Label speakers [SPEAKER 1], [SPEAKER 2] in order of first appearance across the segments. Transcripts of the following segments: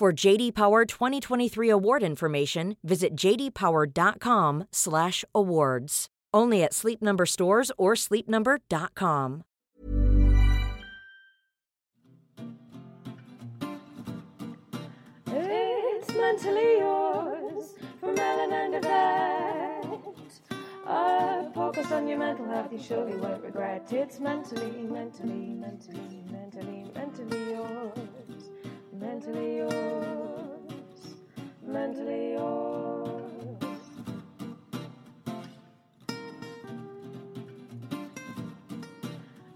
[SPEAKER 1] For JD Power 2023 award information, visit jdpower.com/awards. Only at Sleep Number stores or sleepnumber.com.
[SPEAKER 2] It's mentally yours from Ellen and Yvette. A podcast on your mental health you surely won't regret. It's mentally, mentally, mentally, mentally, mentally yours. Mentally yours. Mentally yours.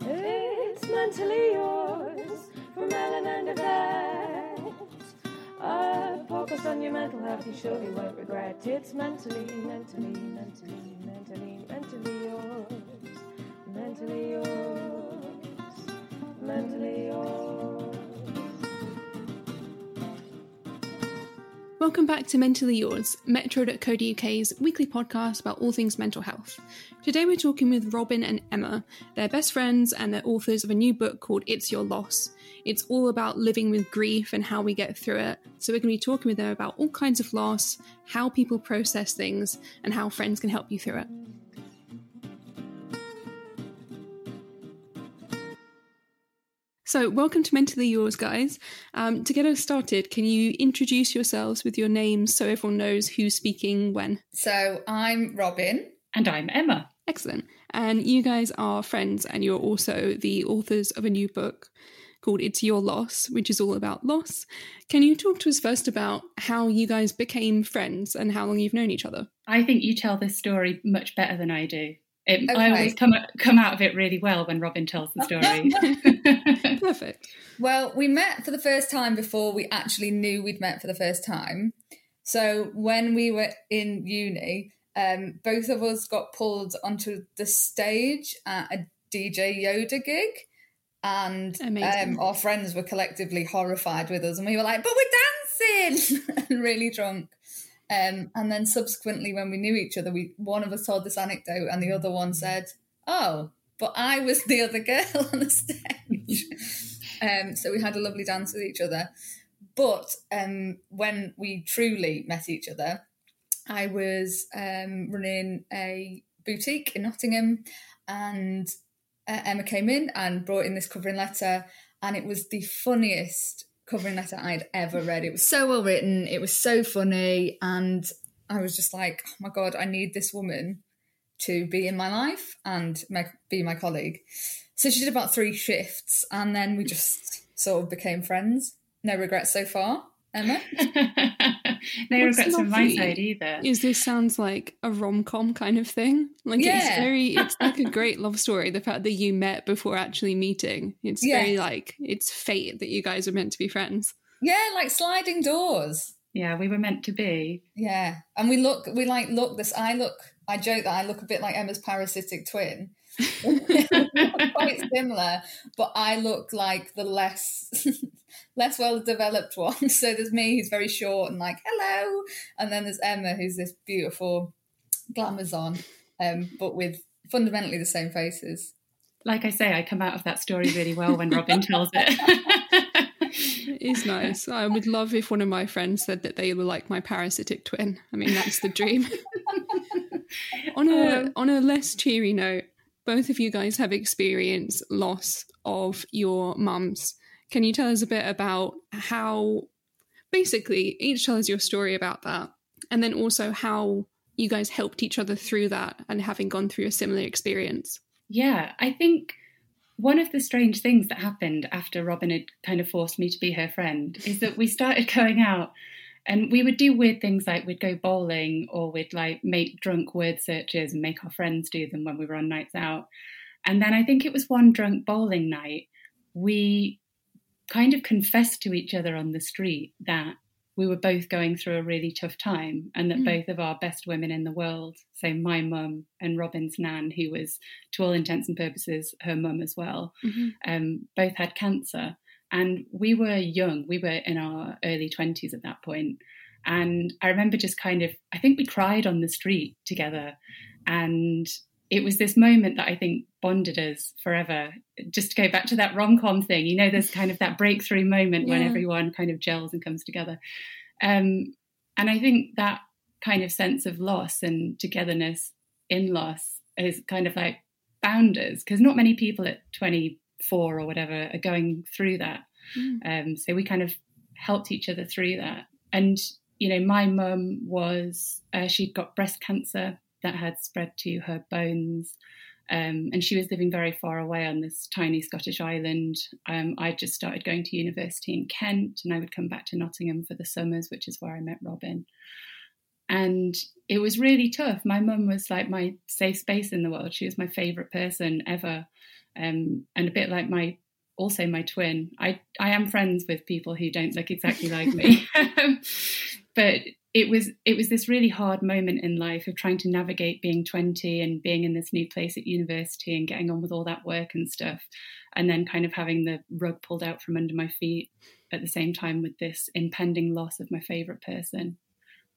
[SPEAKER 2] It's mentally yours from Ellen and Yvette. Uh, A podcast on your mental health you surely won't regret. It's mentally, mentally, mentally, mentally, mentally yours. Mentally yours. Mentally yours.
[SPEAKER 3] Welcome back to Mentally Yours, Metro.co.uk's weekly podcast about all things mental health. Today we're talking with Robyn and Emma. They're best friends and they're authors of a new book called It's Your Loss. It's all about living with grief and how we get through it. So we're going to be talking with them about all kinds of loss, how people process things, and how friends can help you through it. So, welcome to Mentally Yours, guys. Um, to get us started, can you introduce yourselves with your names so everyone knows who's speaking when?
[SPEAKER 4] So I'm Robyn.
[SPEAKER 5] And I'm Emma.
[SPEAKER 3] Excellent. And you guys are friends, and you're also the authors of a new book called It's Your Loss, which is all about loss. Can you talk to us first about how you guys became friends and how long you've known each other?
[SPEAKER 5] I think you tell this story much better than I do. It, I always come come out of it really well when Robyn tells the story.
[SPEAKER 3] Perfect.
[SPEAKER 4] Well, we met for the first time before we actually knew we'd met for the first time. So when we were in uni, um, both of us got pulled onto the stage at a DJ Yoda gig. And um, our friends were collectively horrified with us, and we were like, "But we're dancing!" and really drunk. Um, and then subsequently, when we knew each other, we one of us told this anecdote, and the other one said, "Oh, but I was the other girl on the stage." um, so we had a lovely dance with each other. But um, when we truly met each other, I was um, running a boutique in Nottingham, and uh, Emma came in and brought in this covering letter, and it was the funniest covering letter I'd ever read. It was so well written, it was so funny, and I was just like, oh my god, I need this woman to be in my life and my, be my colleague. So she did about three shifts, and then we just sort of became friends. No regrets so far, Emma.
[SPEAKER 5] no
[SPEAKER 3] What's
[SPEAKER 5] regrets from my
[SPEAKER 3] lovely
[SPEAKER 5] side either.
[SPEAKER 3] Is this sounds like a rom com kind of thing? Like it's very, it's like a great love story. The fact that you met before actually meeting, it's
[SPEAKER 4] Yeah.
[SPEAKER 3] very like it's fate that you guys are meant to be friends.
[SPEAKER 4] Yeah, like sliding doors.
[SPEAKER 5] Yeah, we were meant to be.
[SPEAKER 4] Yeah, and we look, we like look this. I look, I joke that I look a bit like Emma's parasitic twin. quite similar, but I look like the less less well developed one. So there's me who's very short and like hello, and then there's Emma who's this beautiful glamazon, um, but with fundamentally the same faces.
[SPEAKER 5] Like I say, I come out of that story really well when Robyn tells it.
[SPEAKER 3] It is nice. I would love if one of my friends said that they were like my parasitic twin. I mean, that's the dream. on a on a less cheery note, both of you guys have experienced loss of your mums. Can you tell us a bit about how basically, each tell us your story about that, and then also how you guys helped each other through that and having gone through a similar experience.
[SPEAKER 5] Yeah, I think one of the strange things that happened after Robyn had kind of forced me to be her friend is that we started going out and we would do weird things like we'd go bowling or we'd like make drunk word searches and make our friends do them when we were on nights out. And then I think it was one drunk bowling night, we kind of confessed to each other on the street that we were both going through a really tough time and that mm. both of our best women in the world, so my mum and Robyn's nan, who was to all intents and purposes her mum as well, mm-hmm. um, both had cancer. And we were young, we were in our early 20s at that point. And I remember just kind of, I think we cried on the street together. And it was this moment that I think bonded us forever. Just to go back to that rom com thing, you know, there's kind of that breakthrough moment yeah. when everyone kind of gels and comes together. Um, and I think that kind of sense of loss and togetherness in loss is kind of like bound us because not many people at 24 or whatever are going through that. Mm. Um, so we kind of helped each other through that. And, you know, my mum was, uh, she'd got breast cancer that had spread to her bones. Um, and she was living very far away on this tiny Scottish island. Um, I just started going to university in Kent, and I would come back to Nottingham for the summers, which is where I met Robyn. And it was really tough. My mum was like my safe space in the world. She was my favourite person ever, um, and a bit like my also my twin. I I am friends with people who don't look exactly like me, but it was it was this really hard moment in life of trying to navigate being 20 and being in this new place at university and getting on with all that work and stuff and then kind of having the rug pulled out from under my feet at the same time with this impending loss of my favorite person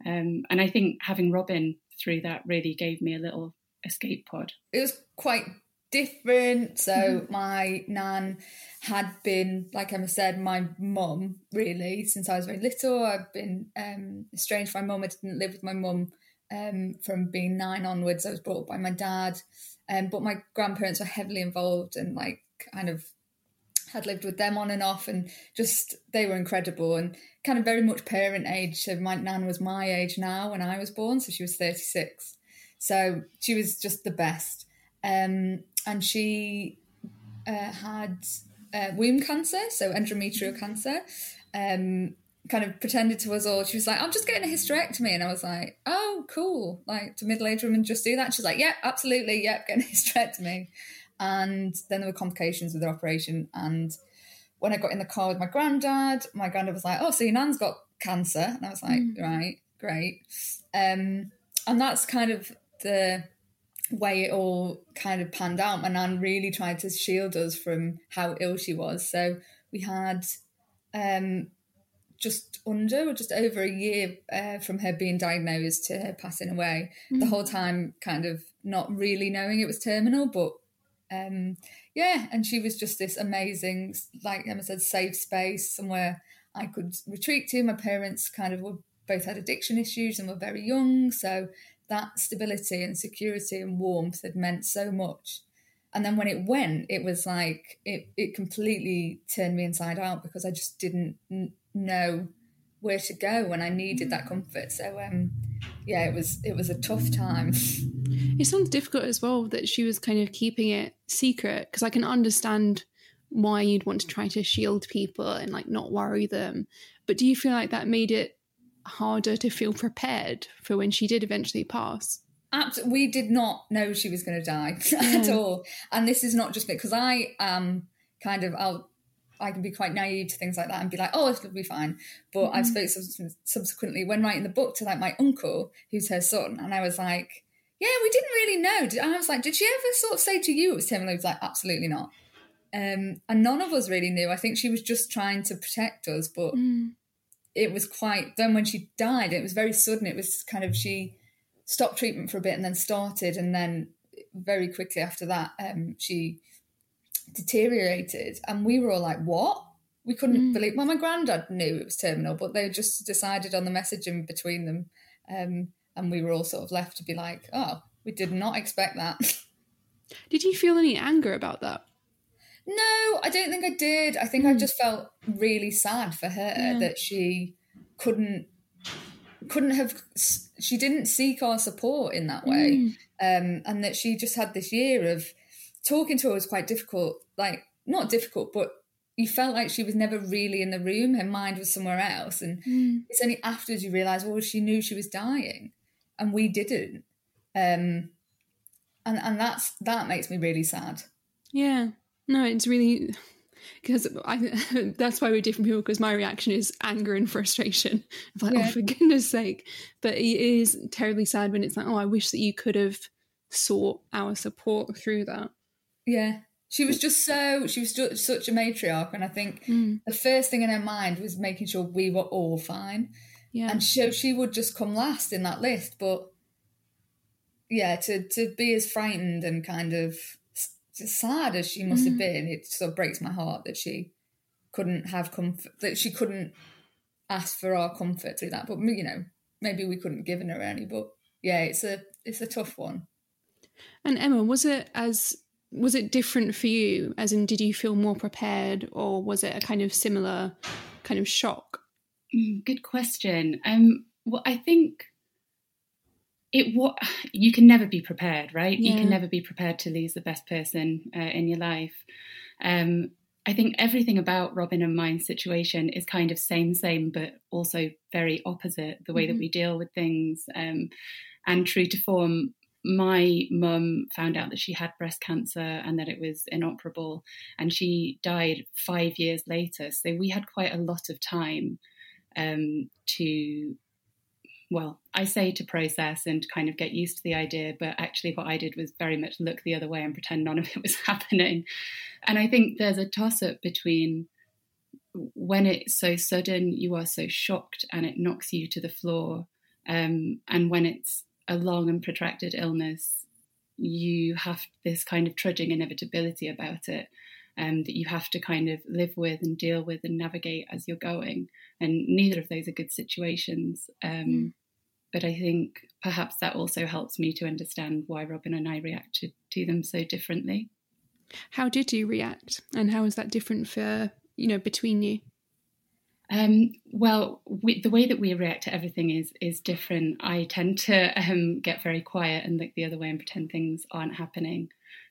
[SPEAKER 5] um, and i think having robyn through that really gave me a little escape pod
[SPEAKER 4] it was quite different. So mm-hmm. my nan had been, like Emma said, my mum really since I was very little. I've been um, estranged from my mum. I didn't live with my mum um, from being nine onwards. I was brought up by my dad, um, but my grandparents were heavily involved and like kind of had lived with them on and off and just they were incredible and kind of very much parent age so my nan was my age now when i was born so she was 36 so she was just the best um, and she uh, had uh, womb cancer, so endometrial cancer. Um, kind of pretended to us all. She was like, "I'm just getting a hysterectomy," and I was like, "Oh, cool! Like, do middle-aged women just do that?" She's like, "Yeah, absolutely. Yep, getting a hysterectomy." And then there were complications with the operation. And when I got in the car with my granddad, my granddad was like, "Oh, so your nan's got cancer," and I was like, mm. "Right, great." Um, and that's kind of the way it all kind of panned out. My nan really tried to shield us from how ill she was. So we had um, just under or just over a year uh, from her being diagnosed to her passing away. Mm-hmm. The mm. whole time, kind of not really knowing it was terminal, but um, yeah, and she was just this amazing, like Emma said, safe space, somewhere I could retreat to. My parents kind of were both had addiction issues and were very young, so that stability and security and warmth had meant so much. And then when it went, it was like it, it completely turned me inside out because I just didn't n- know where to go when I needed that comfort. So um, yeah, it was it was a tough time.
[SPEAKER 3] It sounds difficult as well that she was kind of keeping it secret because I can understand why you'd want to try to shield people and like not worry them. But do you feel like that made it harder to feel prepared for when she did eventually pass.
[SPEAKER 4] Absolutely. We did not know she was going to die at all. And this is not just because I am kind of, I'll, I can be quite naive to things like that and be like, oh, it'll be fine. But mm-hmm. I've spoken subsequently when writing the book to like my uncle, who's her son, and I was like, yeah, we didn't really know. And I was like, did she ever sort of say to you it was terminal? He was like, absolutely not. Um, and none of us really knew. I think she was just trying to protect us, but mm it was quite then when she died it was very sudden. It was kind of she stopped treatment for a bit and then started and then very quickly after that um, she deteriorated. And we were all like what? We couldn't mm. believe well my granddad knew it was terminal but they just decided on the messaging between them um, and we were all sort of left to be like oh we did not expect that.
[SPEAKER 3] Did you feel any anger about that
[SPEAKER 4] no, I don't think I did. I think mm. I hmm. just felt really sad for her yeah. that she couldn't couldn't have she didn't seek our support in that way mm. um, and that she just had this year of talking to her was quite difficult like not difficult but you felt like she was never really in the room her mind was somewhere else and mm. it's only afterwards you realize well she knew she was dying and we didn't um, and and that's that makes me really sad
[SPEAKER 3] yeah no it's really because I, that's why we're different people. Because my reaction is anger and frustration. Of like, oh, yeah. oh, for goodness sake! But it is terribly sad when it's like, oh, I wish that you could have sought our support through that.
[SPEAKER 4] Yeah, she was just so she was just such a matriarch, and I think mm. the first thing in her mind was making sure we were all fine. Yeah, and so she would just come last in that list, but yeah, to to be as frightened and kind of sad as she must mm. have been, it sort of breaks my heart that she couldn't have comfort, that she couldn't ask for our comfort through that. But you know, maybe we couldn't given her any. But yeah, it's a it's a tough one.
[SPEAKER 3] And Emma, was it as was it different for you? As in, did you feel more prepared, or was it a kind of similar kind of shock?
[SPEAKER 5] Mm, good question. Um, well, I think it what you can never be prepared, right? Yeah. You can never be prepared to lose the best person uh, in your life. Um, I think everything about Robyn and mine's situation is kind of same, same, but also very opposite. The way mm-hmm. that we deal with things, um, and true to form. My mum found out that she had breast cancer and that it was inoperable, and she died five years later. So we had quite a lot of time um, to well, I say to process and kind of get used to the idea, but actually, what I did was very much look the other way and pretend none of it was happening. And I think there's a toss up between when it's so sudden, you are so shocked and it knocks you to the floor, um, and when it's a long and protracted illness, you have this kind of trudging inevitability about it. Um, that you have to kind of live with and deal with and navigate as you're going. And neither of those are good situations. Um, mm. But I think perhaps that also helps me to understand why Robyn and I reacted to them so differently.
[SPEAKER 3] How did you react, and how was that different for you know between you?
[SPEAKER 5] Um, well, we, the way that we react to everything is is different. I tend to um, get very quiet and look the other way and pretend things aren't happening.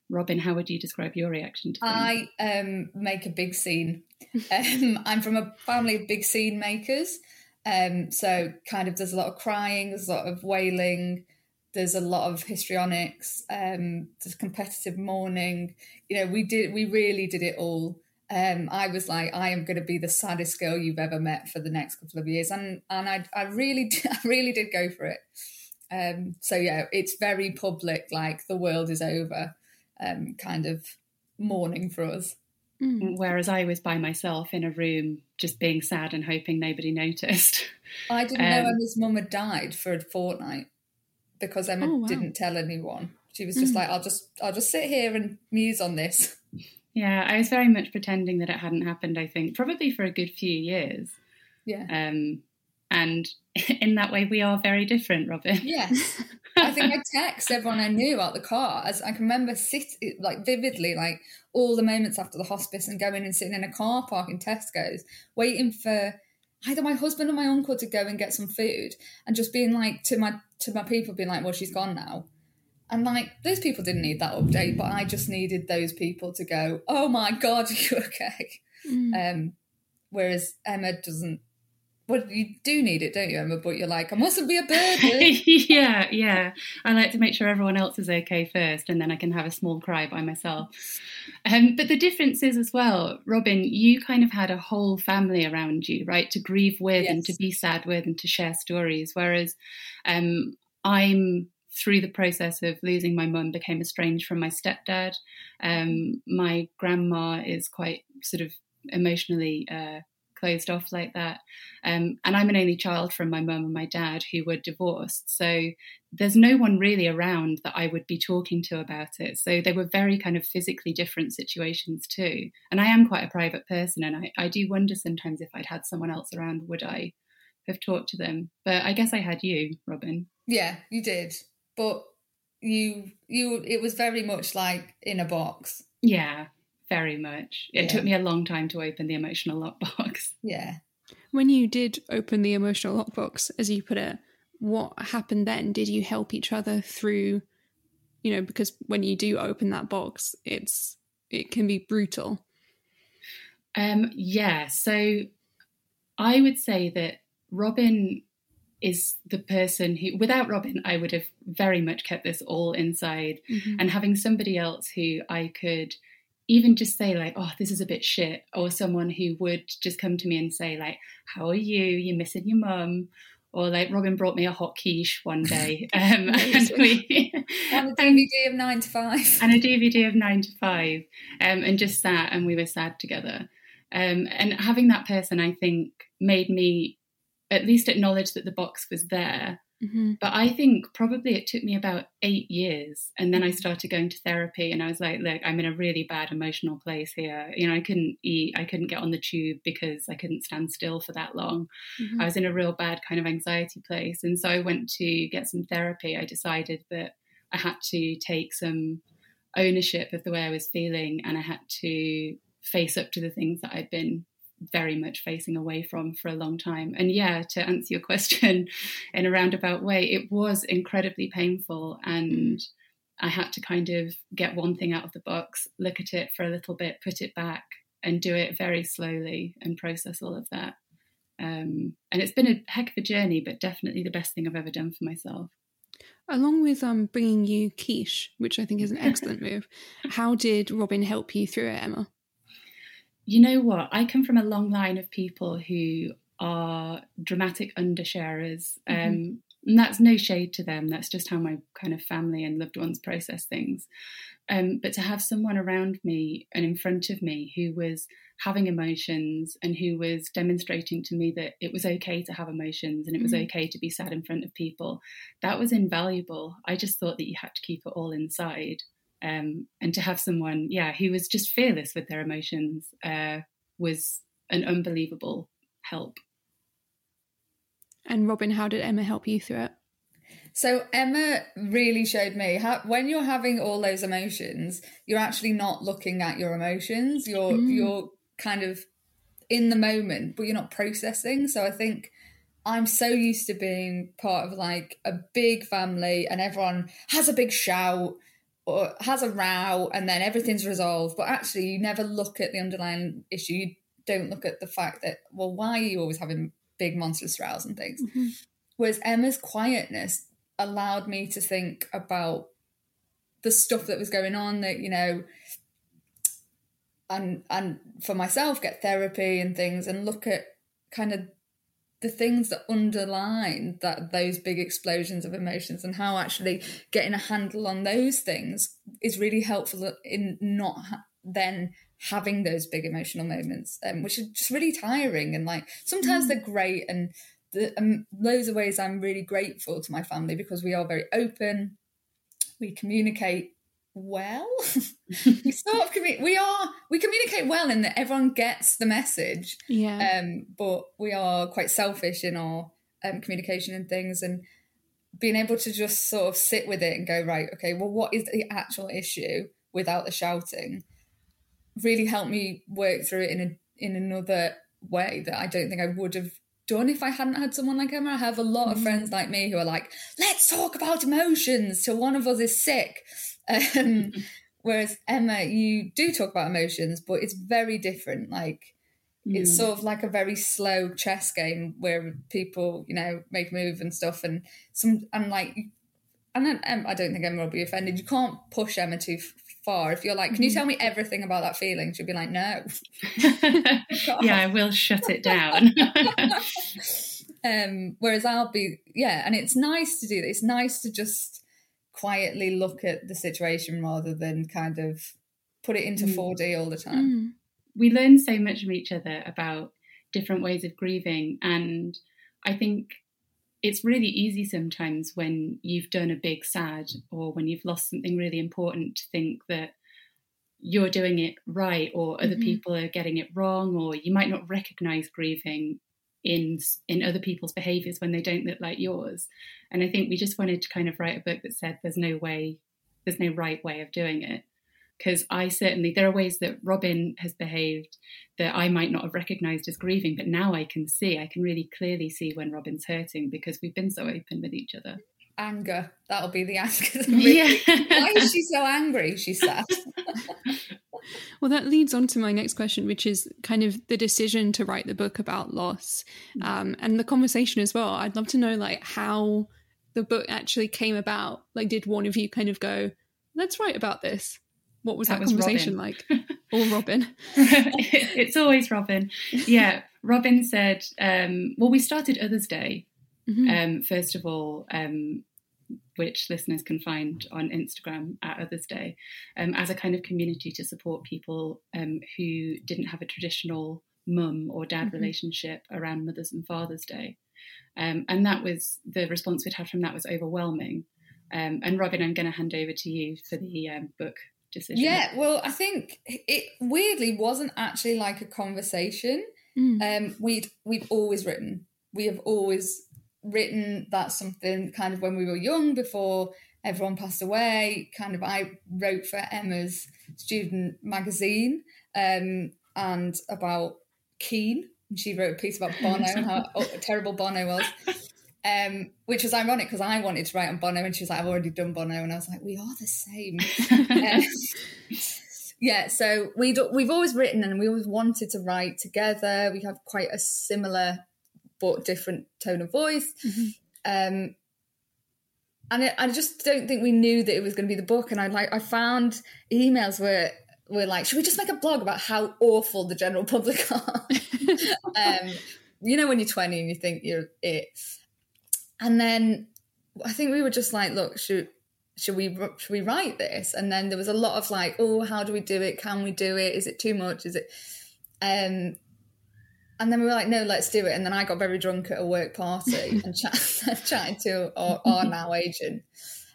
[SPEAKER 5] Robyn, how would you describe your reaction to
[SPEAKER 4] things? I um, make a big scene. um, I'm from a family of big scene makers. Um, so kind of there's a lot of crying, there's a lot of wailing, there's a lot of histrionics, um, there's competitive mourning. You know, we did we really did it all. Um, I was like, I am going to be the saddest girl you've ever met for the next couple of years, and and I I really I really did go for it. Um, so yeah, it's very public, like the world is over, um, kind of mourning for us.
[SPEAKER 5] Mm. Whereas I was by myself in a room, just being sad and hoping nobody noticed.
[SPEAKER 4] I didn't um, know Emma's mum had died for a fortnight because Emma oh, wow. didn't tell anyone. She was just mm. like, "I'll just, I'll just sit here and muse on this."
[SPEAKER 5] Yeah, I was very much pretending that it hadn't happened. I think probably for a good few years.
[SPEAKER 4] Yeah.
[SPEAKER 5] Um, and in that way, we are very different, Robyn.
[SPEAKER 4] Yes. I think I text everyone I knew out the car. As I can remember, sit like vividly, like all the moments after the hospice and going and sitting in a car park in Tesco's, waiting for either my husband or my uncle to go and get some food, and just being like to my to my people, being like, "Well, she's gone now." And like those people didn't need that update, but I just needed those people to go, "Oh my god, are you okay?" Mm. Um, whereas Emma doesn't well, you do need it, don't you, Emma? But you're like, I mustn't be a burden.
[SPEAKER 5] yeah, yeah. I like to make sure everyone else is okay first, and then I can have a small cry by myself. Um, but the difference is as well, Robyn, you kind of had a whole family around you, right, to grieve with yes. and to be sad with and to share stories. Whereas um, I'm through the process of losing my mum became estranged from my stepdad. Um, my grandma is quite sort of emotionally uh, closed off like that. Um, and I'm an only child from my mum and my dad who were divorced. So there's no one really around that I would be talking to about it. So they were very kind of physically different situations too. And I am quite a private person. And I, I do wonder sometimes if I'd had someone else around, would I have talked to them? But I guess I had you, Robyn.
[SPEAKER 4] Yeah, you did. But you you it was very much like in a box.
[SPEAKER 5] Yeah, very much. It yeah. took me a long time to open the emotional lockbox.
[SPEAKER 4] Yeah.
[SPEAKER 3] When you did open the emotional lockbox, as you put it, what happened then? Did you help each other through, you know, because when you do open that box, it's it can be brutal.
[SPEAKER 5] Um, yeah, so I would say that Robyn is the person who, without Robyn, I would have very much kept this all inside. Mm-hmm. And having somebody else who I could even just say, like, oh, this is a bit shit, or someone who would just come to me and say, like, how are you? You're missing your mum. Or like Robyn brought me a hot quiche one day, um, and we
[SPEAKER 4] and a DVD of nine to five,
[SPEAKER 5] and a DVD of nine to five, um, and just sat and we were sad together. Um, and having that person, I think, made me at least acknowledge that the box was there. Mm-hmm. But I think probably it took me about eight years. And then I mm-hmm. started going to therapy and I was like, look, I'm in a really bad emotional place here. You know, I couldn't eat, I couldn't get on the tube because I couldn't stand still for that long. Mm-hmm. I was in a real bad kind of anxiety place. And so I went to get some therapy. I decided that I had to take some ownership of the way I was feeling and I had to face up to the things that I'd been very much facing away from for a long time. And yeah, to answer your question in a roundabout way, it was incredibly painful. And I had to kind of get one thing out of the box, look at it for a little bit, put it back, and do it very slowly and process all of that. Um, and it's been a heck of a journey, but definitely the best thing I've ever done for myself.
[SPEAKER 3] Along with um, bringing you quiche, which I think is an excellent move, how did Robyn help you through it, Emma?
[SPEAKER 5] You know what? I come from a long line of people who are dramatic undersharers. Mm-hmm. Um, and that's no shade to them. That's just how my kind of family and loved ones process things. Um, but to have someone around me and in front of me who was having emotions and who was demonstrating to me that it was okay to have emotions and it was mm-hmm. okay to be sad in front of people, that was invaluable. I just thought that you had to keep it all inside. Um, and to have someone, yeah, who was just fearless with their emotions uh, was an unbelievable help.
[SPEAKER 3] And Robyn, how did Emma help you through it?
[SPEAKER 4] So Emma really showed me how when you're having all those emotions, you're actually not looking at your emotions. You're mm. you're kind of in the moment, but you're not processing. So I think I'm so used to being part of like a big family and everyone has a big shout or has a row and then everything's resolved. But actually you never look at the underlying issue. You don't look at the fact that well why are you always having big monstrous rows and things? Mm-hmm. whereas emma's quietness allowed me to think about the stuff that was going on that you know and and for myself get therapy and things and look at kind of the things that underline that those big explosions of emotions and how actually getting a handle on those things is really helpful in not ha- then having those big emotional moments um, which are just really tiring and like sometimes mm. they're great and the, um, loads of ways i'm really grateful to my family because we are very open we communicate well. we sort of commu- we are we communicate well in that everyone gets the message.
[SPEAKER 3] Yeah.
[SPEAKER 4] Um, but we are quite selfish in our um, communication and things, and being able to just sort of sit with it and go right, okay, well, what is the actual issue without the shouting? Really helped me work through it in a in another way that I don't think I would have done if I hadn't had someone like Emma. I have a lot of mm. friends like me who are like, let's talk about emotions till one of us is sick. Um, whereas Emma, you do talk about emotions, but it's very different. Like it's mm. sort of like a very slow chess game where people, you know, make move and stuff, and some and like. And I don't think Emma will be offended. You can't push Emma too far. If you're like, can you tell me everything about that feeling? She'll be like, no.
[SPEAKER 5] yeah, I will shut it down.
[SPEAKER 4] um, whereas I'll be, yeah, and it's nice to do that. It's nice to just quietly look at the situation rather than kind of put it into mm. 4D all the time. Mm.
[SPEAKER 5] We learn so much from each other about different ways of grieving. And I think it's really easy sometimes when you've done a big sad or when you've lost something really important to think that you're doing it right or other mm-hmm. people are getting it wrong or you might not recognize grieving in in other people's behaviors when they don't look like yours and i think we just wanted to kind of write a book that said there's no way there's no right way of doing it because I certainly there are ways that Robyn has behaved that I might not have recognized as grieving, but now I can see, I can really clearly see when Robyn's hurting because we've been so open with each other.
[SPEAKER 4] Anger. That'll be the anger.
[SPEAKER 5] Yeah.
[SPEAKER 4] Why is she so angry? She said.
[SPEAKER 3] Well, that leads on to my next question, which is kind of the decision to write the book about loss um, and the conversation as well. I'd love to know, like, how the book actually came about. Like, did one of you kind of go, let's write about this? What was that,
[SPEAKER 5] That was
[SPEAKER 3] conversation
[SPEAKER 5] Robyn.
[SPEAKER 3] like? or Robyn?
[SPEAKER 5] it's always Robyn. Yeah, Robyn said, um, well, we started Others Day,
[SPEAKER 3] Mhm.
[SPEAKER 5] um, first of all, um, which listeners can find on Instagram at Others Day, um, as a kind of community to support people um, who didn't have a traditional mum or dad
[SPEAKER 3] Mhm.
[SPEAKER 5] relationship around Mother's and Father's Day. Um, and that was the response we'd had from that was overwhelming. Um, and Robyn, I'm going to hand over to you for the um, book decision.
[SPEAKER 4] Yeah, well, I think it weirdly wasn't actually like a conversation.
[SPEAKER 3] Mm.
[SPEAKER 4] Um, we'd we've always written. We have always written that something kind of when we were young, before everyone passed away. Kind of, I wrote for Emma's student magazine, um, and about Keane. And she wrote a piece about Bono and how oh, terrible Bono was. Um, which was ironic because I wanted to write on Bono, and she was like, "I've already done Bono," and I was like, "We are the same." Um, yeah, so we we've always written and we always wanted to write together. We have quite a similar but different tone of voice. Um, and it, I just don't think we knew that it was going to be the book. And I like I found emails where we're like, should we just make a blog about how awful the general public are? um, you know, when you're 20 and you think you're it. And then I think we were just like, look, should should we should we write this? And then there was a lot of like, oh, how do we do it? Can we do it? Is it too much? Is it? Um, and then we were like, no, let's do it. And then I got very drunk at a work party and chat, chatting to our, our now agent,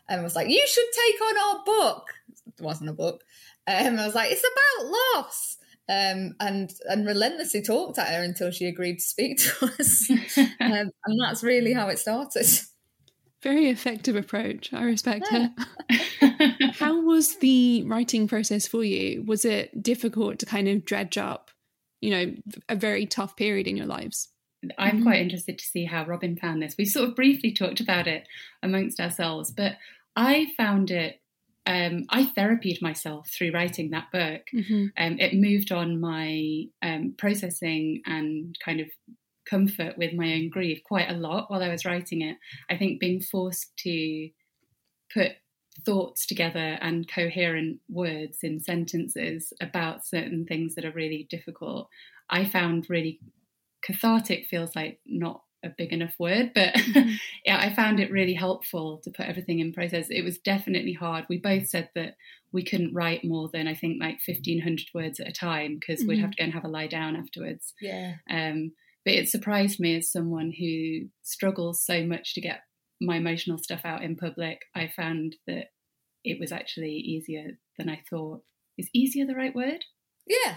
[SPEAKER 4] and was like, you should take on our book. It wasn't a book. Um, I was like, it's about loss. Um, and and relentlessly talked at her until she agreed to speak to us, um, and that's really how it started.
[SPEAKER 3] Very effective approach. I respect her. How was the writing process for you? Was it difficult to kind of dredge up, you know, a very tough period in your lives?
[SPEAKER 5] I'm quite interested to see how Robyn found this. We sort of briefly talked about it amongst ourselves, but I found it. Um, I therapied myself through writing that book.
[SPEAKER 3] Mm-hmm.
[SPEAKER 5] Um, it moved on my um, processing and kind of comfort with my own grief quite a lot while I was writing it. I think being forced to put thoughts together and coherent words in sentences about certain things that are really difficult, I found really cathartic feels like not a big enough word, but yeah, I found it really helpful to put everything in process. It was definitely hard. We both said that we couldn't write more than I think like 1500 words at a time because we'd have to go and have a lie down afterwards.
[SPEAKER 4] Yeah.
[SPEAKER 5] Um, but it surprised me as someone who struggles so much to get my emotional stuff out in public. I found that it was actually easier than I thought. Is easier the right word?
[SPEAKER 4] Yeah.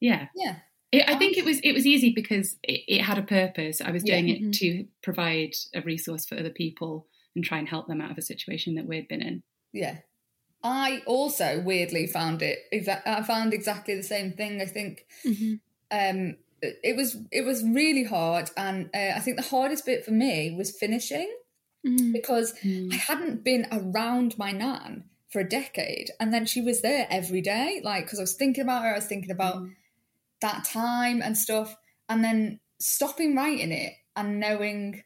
[SPEAKER 5] Yeah.
[SPEAKER 4] Yeah.
[SPEAKER 5] It, I think it was it was easy because it, it had a purpose. I was
[SPEAKER 4] Yeah.
[SPEAKER 5] doing it to provide a resource for other people and try and help them out of a situation that we'd been in.
[SPEAKER 4] Yeah. I also weirdly found it. I found exactly the same thing. I think
[SPEAKER 3] Mm-hmm.
[SPEAKER 4] um, it it was it was really hard, and uh, I think the hardest bit for me was finishing
[SPEAKER 3] Mm-hmm.
[SPEAKER 4] because I hadn't been around my nan for a decade, and then she was there every day. Like because I was thinking about her, I was thinking about that time and stuff, and then stopping writing it and knowing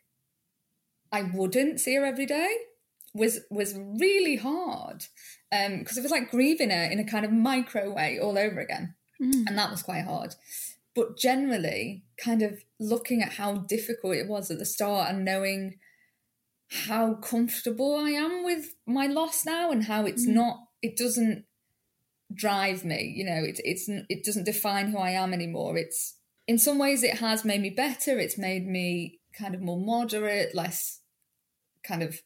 [SPEAKER 4] I wouldn't see her every day was was really hard because it was like grieving her in a kind of micro way all over again,
[SPEAKER 3] Mm.
[SPEAKER 4] and that was quite hard. But generally, kind of looking at how difficult it was at the start and knowing how comfortable I am with my loss now and how it's mm. not it doesn't drive me you know it, it's it doesn't define who I am anymore. It's in some ways it has made me better it's made me kind of more moderate less kind of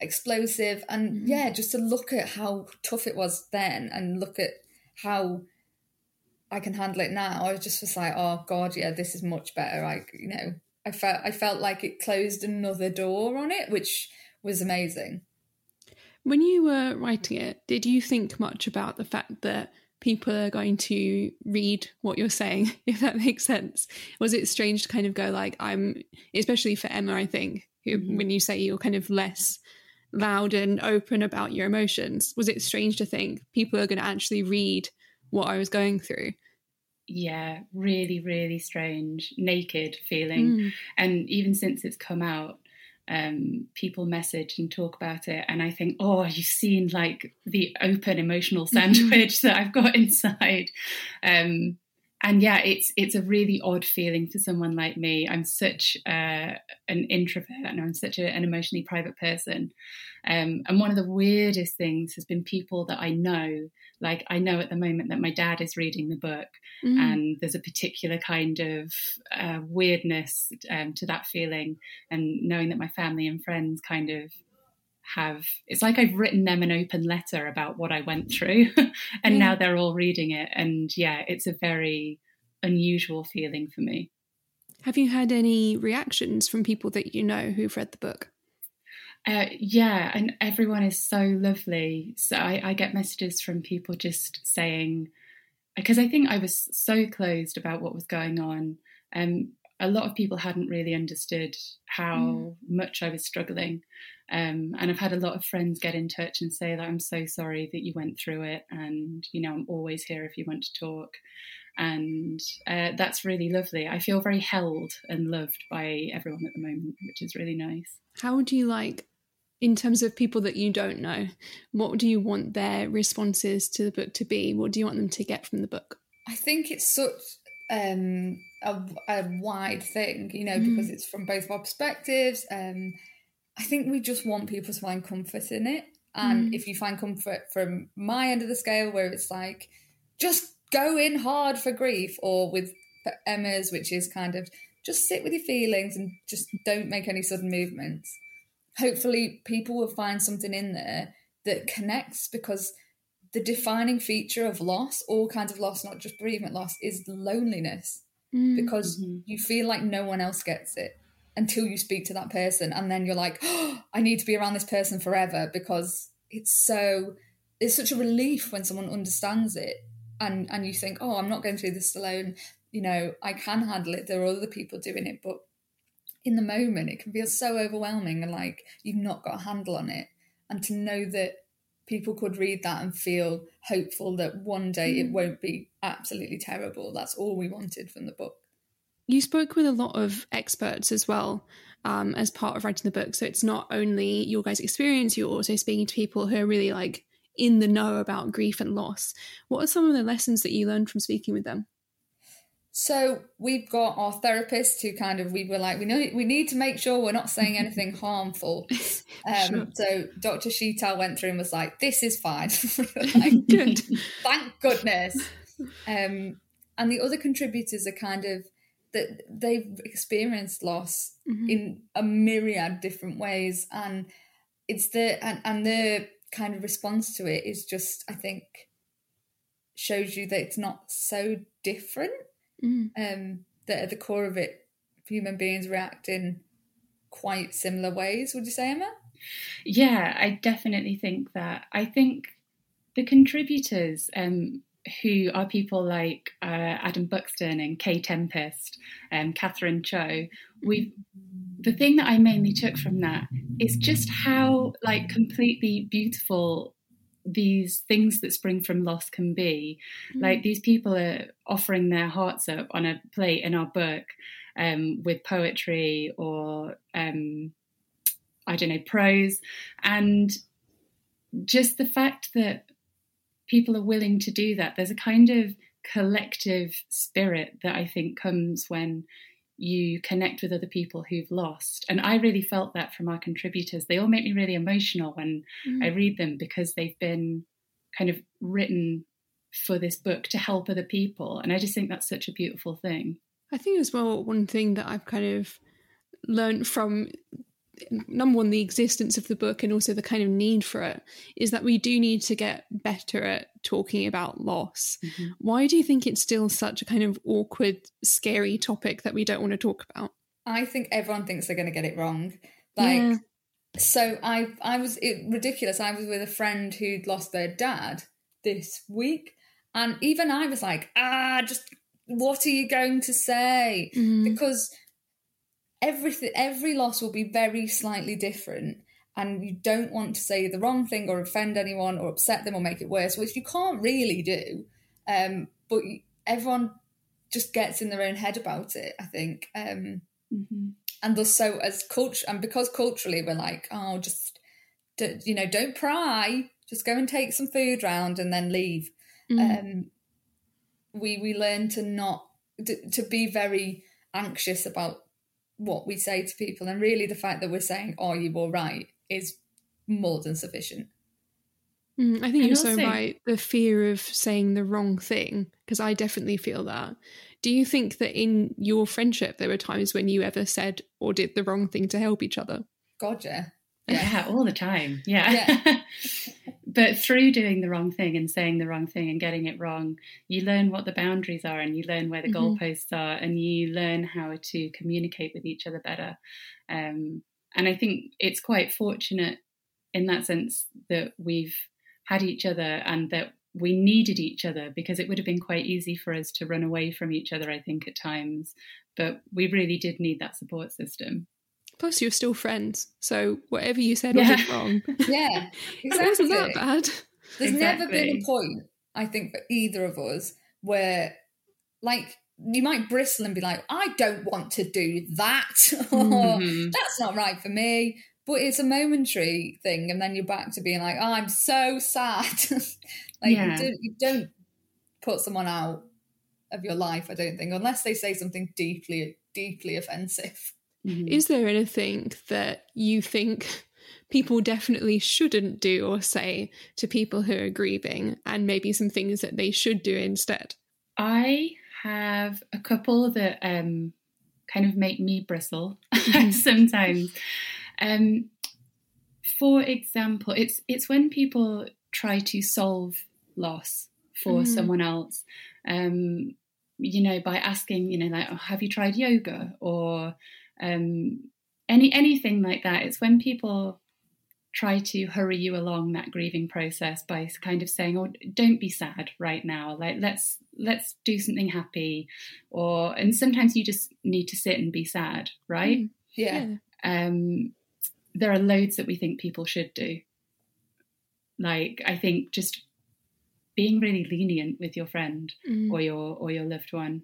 [SPEAKER 4] explosive and mm-hmm. yeah just to look at how tough it was then and look at how I can handle it now I just was like oh god yeah this is much better I you know I felt I felt like it closed another door on it which was amazing
[SPEAKER 3] When you were writing it, did you think much about the fact that people are going to read what you're saying, if that makes sense? Was it strange to kind of go like, I'm, especially for Emma, I think, who, mm-hmm. when you say you're kind of less loud and open about your emotions, was it strange to think people are going to actually read what I was going through?
[SPEAKER 5] Yeah, really, really strange, naked feeling. Mm. And even since it's come out, um, people message and talk about it, and I think, oh, you've seen like the open emotional sandwich that I've got inside. Um, and yeah, it's it's a really odd feeling for someone like me. I'm such uh, an introvert and I'm such a, an emotionally private person. Um, and one of the weirdest things has been people that I know. Like I know at the moment that my dad is reading the book, mm. and there's a particular kind of uh, weirdness um, to that feeling, and knowing that my family and friends kind of have it's like I've written them an open letter about what I went through and yeah. now they're all reading it and yeah it's a very unusual feeling for me
[SPEAKER 3] have you had any reactions from people that you know who've read the book
[SPEAKER 5] uh, yeah and everyone is so lovely so I, I get messages from people just saying because I think I was so closed about what was going on um, a lot of people hadn't really understood how mm. much I was struggling. Um, and I've had a lot of friends get in touch and say that I'm so sorry that you went through it, and you know I'm always here if you want to talk, and uh, that's really lovely. I feel very held and loved by everyone at the moment, which is really nice.
[SPEAKER 3] How would you like, in terms of people that you don't know, what do you want their responses to the book to be? What do you want them to get from the book?
[SPEAKER 4] I think it's such um, a, a wide thing, you know, mm. because it's from both our perspectives. Um, I think we just want people to find comfort in it. And mm. if you find comfort from my end of the scale, where it's like, just go in hard for grief, or with Emma's, which is kind of just sit with your feelings and just don't make any sudden movements. Hopefully, people will find something in there that connects because the defining feature of loss, all kinds of loss, not just bereavement loss, is loneliness mm. because mm-hmm. you feel like no one else gets it until you speak to that person. And then you're like, oh, I need to be around this person forever because it's so, it's such a relief when someone understands it and, and you think, oh, I'm not going through this alone. You know, I can handle it. There are other people doing it. But in the moment, it can feel so overwhelming and like you've not got a handle on it. And to know that people could read that and feel hopeful that one day mm. it won't be absolutely terrible. That's all we wanted from the book.
[SPEAKER 3] You spoke with a lot of experts as well um, as part of writing the book. So it's not only your guys' experience, you're also speaking to people who are really like in the know about grief and loss. What are some of the lessons that you learned from speaking with them?
[SPEAKER 4] So we've got our therapist who kind of we were like we know we need to make sure we're not saying anything harmful. Um, sure. So Dr. Sheetal went through and was like, "This is fine." like, Good. Thank goodness. Um, and the other contributors are kind of that they've experienced loss mm-hmm. in a myriad different ways, and it's the and and the kind of response to it is just I think shows you that it's not so different mm. um, that at the core of it, human beings react in quite similar ways. Would you say, Emma?
[SPEAKER 5] Yeah, I definitely think that. I think the contributors um, who are people like uh, Adam Buxton and Kae Tempest and um, Catherine Cho, we the thing that I mainly took from that is just how like completely beautiful these things that spring from loss can be. Mm. Like these people are offering their hearts up on a plate in our book um, with poetry or um, I don't know prose, and just the fact that people are willing to do that. There's a kind of collective spirit that I think comes when you connect with other people who've lost. And I really felt that from our contributors. They all make me really emotional when mm. I read them because they've been kind of written for this book to help other people. And I just think that's such a beautiful thing.
[SPEAKER 3] I think as well, one thing that I've kind of learned from number one, the existence of the book and also the kind of need for it is that we do need to get better at talking about loss. Mm-hmm. Why do you think it's still such a kind of awkward, scary topic that we don't want to talk about?
[SPEAKER 4] I think everyone thinks they're going to get it wrong. Like, yeah. So I I was it, ridiculous. I was with a friend who'd lost their dad this week, and even I was like, ah, just what are you going to say? Because everything every loss will be very slightly different and you don't want to say the wrong thing or offend anyone or upset them or make it worse which you can't really do. Um, but everyone just gets in their own head about it i think. Um,
[SPEAKER 5] Mhm.
[SPEAKER 4] and thus so as culture and because culturally we're like oh just you know don't pry just go and take some food round and then leave. Um, we we learn to not to, to be very anxious about what we say to people and really the fact that we're saying are you all right is more than sufficient
[SPEAKER 3] Mm, I think
[SPEAKER 5] And
[SPEAKER 3] you're so right. The fear of saying the wrong thing, because I definitely feel that. Do you think that in your friendship there were times when you ever said or did the wrong thing to help each other?
[SPEAKER 4] god yeah
[SPEAKER 5] Yeah, all the time. Yeah. but through doing the wrong thing and saying the wrong thing and getting it wrong, you learn what the boundaries are and you learn where the
[SPEAKER 3] Mhm.
[SPEAKER 5] goalposts are and you learn how to communicate with each other better. Um, and I think it's quite fortunate in that sense that we've had each other and that we needed each other because it would have been quite easy for us to run away from each other, I think, at times. But we really did need that support system.
[SPEAKER 3] Plus, you're still friends, so whatever you said or
[SPEAKER 5] Yeah.
[SPEAKER 3] did wrong,
[SPEAKER 4] yeah
[SPEAKER 3] it wasn't that bad.
[SPEAKER 4] there's never been a point i think for either of us where like you might bristle and be like i don't want to do that or
[SPEAKER 5] Mhm.
[SPEAKER 4] that's not right for me but it's a momentary thing and then you're back to being like oh i'm so sad like
[SPEAKER 5] Yeah.
[SPEAKER 4] you, don't, you don't put someone out of your life i don't think unless they say something deeply deeply offensive
[SPEAKER 5] Mhm.
[SPEAKER 3] Is there anything that you think people definitely shouldn't do or say to people who are grieving, and maybe some things that they should do instead?
[SPEAKER 5] I have a couple that um, kind of make me bristle sometimes. Um, for example, it's it's when people try to solve loss for
[SPEAKER 3] Mm.
[SPEAKER 5] someone else. Um, you know, by asking, you know, like, oh, have you tried yoga or um, any anything like that? It's when people try to hurry you along that grieving process by kind of saying oh don't be sad right now. Like let's let's do something happy. Or and sometimes you just need to sit and be sad right?
[SPEAKER 4] Yeah.
[SPEAKER 5] Um there are loads that we think people should do. Like i think just being really lenient with your friend
[SPEAKER 3] Mm.
[SPEAKER 5] or your or your loved one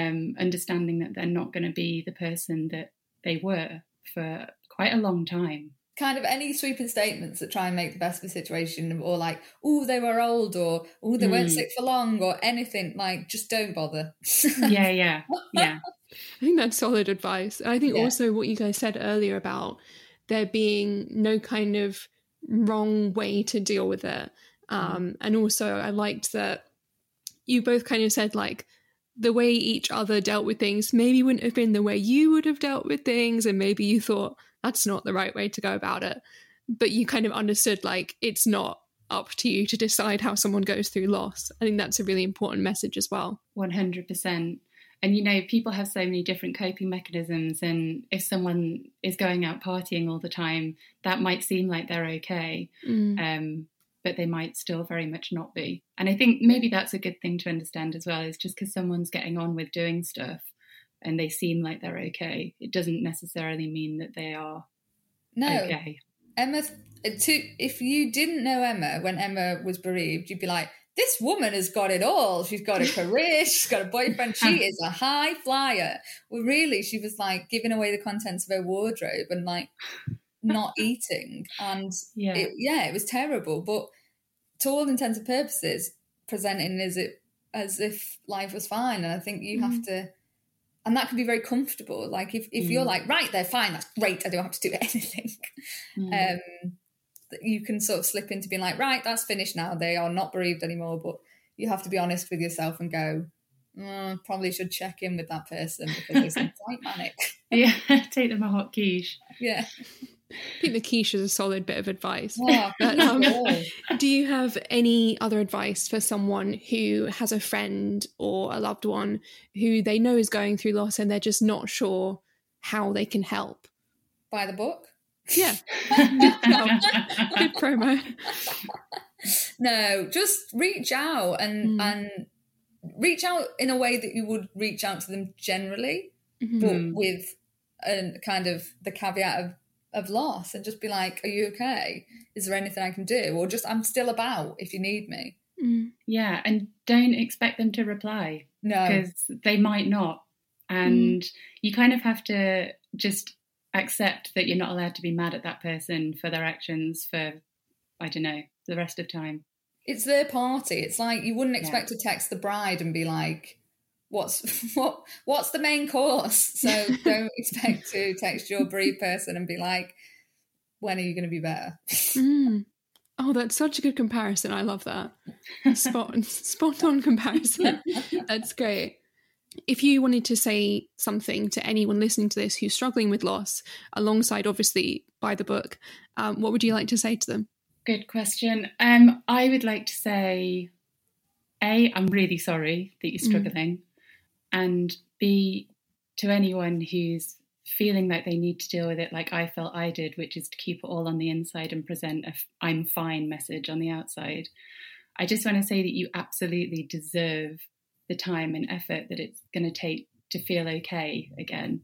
[SPEAKER 5] um understanding that they're not going to be the person that they were for quite a long time
[SPEAKER 4] kind of any sweeping statements that try and make the best of the situation or like oh they were old or oh they weren't
[SPEAKER 5] Mm.
[SPEAKER 4] sick for long or anything like just don't bother
[SPEAKER 5] yeah yeah yeah
[SPEAKER 3] I think that's solid advice. I think
[SPEAKER 4] Yeah.
[SPEAKER 3] also what you guys said earlier about there being no kind of wrong way to deal with it. Um, and also, I liked that you both kind of said, like, the way each other dealt with things maybe wouldn't have been the way you would have dealt with things. And maybe you thought that's not the right way to go about it. But you kind of understood, like, it's not up to you to decide how someone goes through loss. I think that's a really important message as well.
[SPEAKER 5] 100%. And you know, people have so many different coping mechanisms. And if someone is going out partying all the time, that might seem like they're okay,
[SPEAKER 3] Mm.
[SPEAKER 5] um, but they might still very much not be. And I think maybe that's a good thing to understand as well is just because someone's getting on with doing stuff and they seem like they're okay, it doesn't necessarily mean that they are
[SPEAKER 4] no
[SPEAKER 5] okay.
[SPEAKER 4] emma to, if you didn't know emma when emma was bereaved you'd be like this woman has got it all she's got a career she's got a boyfriend she is a high flyer well really she was like giving away the contents of her wardrobe and like not eating and
[SPEAKER 5] Yeah.
[SPEAKER 4] it, yeah, it was terrible. But to all intents and purposes, presenting as it as if life was fine, and I think you have to, and that can be very comfortable. Like if if you're
[SPEAKER 5] Mm.
[SPEAKER 4] like, right, they're fine, that's great, I don't have to do anything.
[SPEAKER 5] Mm.
[SPEAKER 4] Um, you can sort of slip into being like, right, that's finished now. They are not bereaved anymore, but you have to be honest with yourself and go. "Mm, probably should check in with that person because it's quite manic.
[SPEAKER 5] yeah, take them a hot quiche.
[SPEAKER 4] Yeah.
[SPEAKER 3] I think the quiche is a solid bit of advice.
[SPEAKER 4] Oh,
[SPEAKER 3] But, um. Do you have any other advice for someone who has a friend or a loved one who they know is going through loss and they're just not sure how they can help?
[SPEAKER 4] Buy the book.
[SPEAKER 3] Yeah. Good promo.
[SPEAKER 4] No, just reach out and
[SPEAKER 3] Mm.
[SPEAKER 4] and reach out in a way that you would reach out to them generally,
[SPEAKER 3] Mhm.
[SPEAKER 4] but with a kind of the caveat of of loss, and just be like, "Are you okay? Is there anything I can do?" Or just, "I'm still about if you need me."
[SPEAKER 3] Mm.
[SPEAKER 5] yeah, and don't expect them to reply
[SPEAKER 4] No,
[SPEAKER 5] because they might not. And you kind of have to just accept that you're not allowed to be mad at that person for their actions for, I don't know, the rest of time.
[SPEAKER 4] it's their party. It's like you wouldn't
[SPEAKER 5] Yeah.
[SPEAKER 4] expect to text the bride and be like, "What's what? What's the main course?" So don't expect to text your bereaved person and be like, "When are you going to be better?"
[SPEAKER 3] Mm. Oh, that's such a good comparison. I love that. Spot spot on comparison. That's great. If you wanted to say something to anyone listening to this who's struggling with loss, alongside obviously by the book, um, what would you like to say to them?
[SPEAKER 5] Good question. Um, I would like to say, A, I'm really sorry that you're
[SPEAKER 3] Mm.
[SPEAKER 5] And B, to anyone who's feeling like they need to deal with it like I felt I did, which is to keep it all on the inside and present a I'm fine message on the outside. I just want to say that you absolutely deserve the time and effort that it's going to take to feel okay again.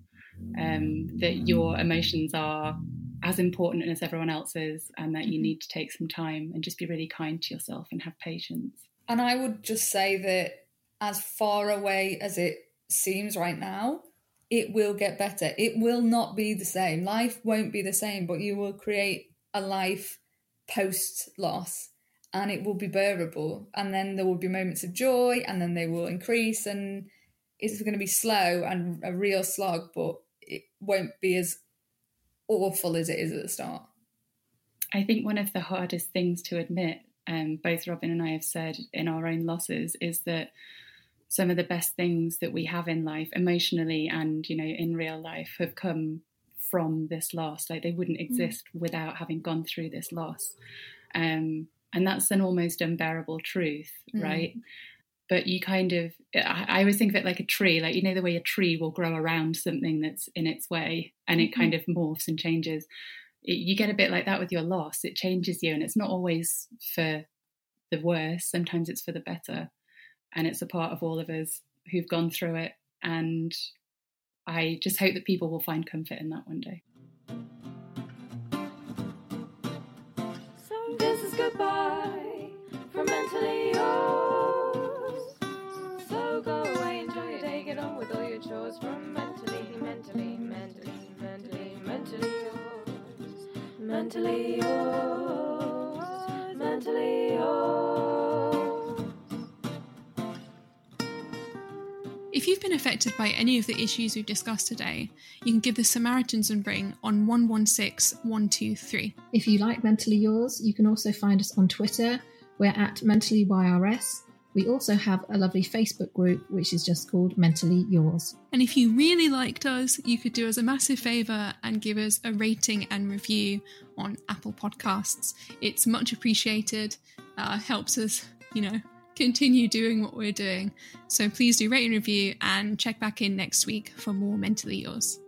[SPEAKER 5] Um, that your emotions are as important as everyone else's, and that you need to take some time and just be really kind to yourself and have patience.
[SPEAKER 4] And I would just say that as far away as it seems right now, it will get better. It will not be the same. Life won't be the same, but you will create a life post loss and it will be bearable. And then there will be moments of joy and then they will increase. And it's going to be slow and a real slog, but it won't be as awful as it is at the start.
[SPEAKER 5] I think one of the hardest things to admit, um, both Robyn and I have said in our own losses, is that some of the best things that we have in life, emotionally and you know in real life, have come from this loss. Like they wouldn't exist without having gone through this loss, um, and that's an almost unbearable truth,
[SPEAKER 4] Mm.
[SPEAKER 5] right? But you kind of, I I always think of it like a tree, like you know the way a tree will grow around something that's in its way, and it kind of morphs and changes it, you get a bit like that with your loss. It changes you, and it's not always for the worse. Sometimes it's for the better, and it's a part of all of us who've gone through it. And I just hope that people will find comfort in that one day.
[SPEAKER 2] So this is goodbye from mentally yours. So go away, enjoy your day, get on with all your chores from mentally, mentally, mentally, mentally, mentally yours. Mentally yours. Mentally yours.
[SPEAKER 3] You've been affected by any of the issues we've discussed today, you can give the Samaritans a ring on 116 123.
[SPEAKER 6] If you like Mentally Yours, you can also find us on Twitter. We're at MentallyYRS. We also have a lovely Facebook group which is just called Mentally Yours.
[SPEAKER 3] And if you really liked us, you could do us a massive favour and give us a rating and review on Apple Podcasts. It's much appreciated, uh, helps us, you know, continue doing what we're doing. So please do rate and review and check back in next week for more Mentally Yours.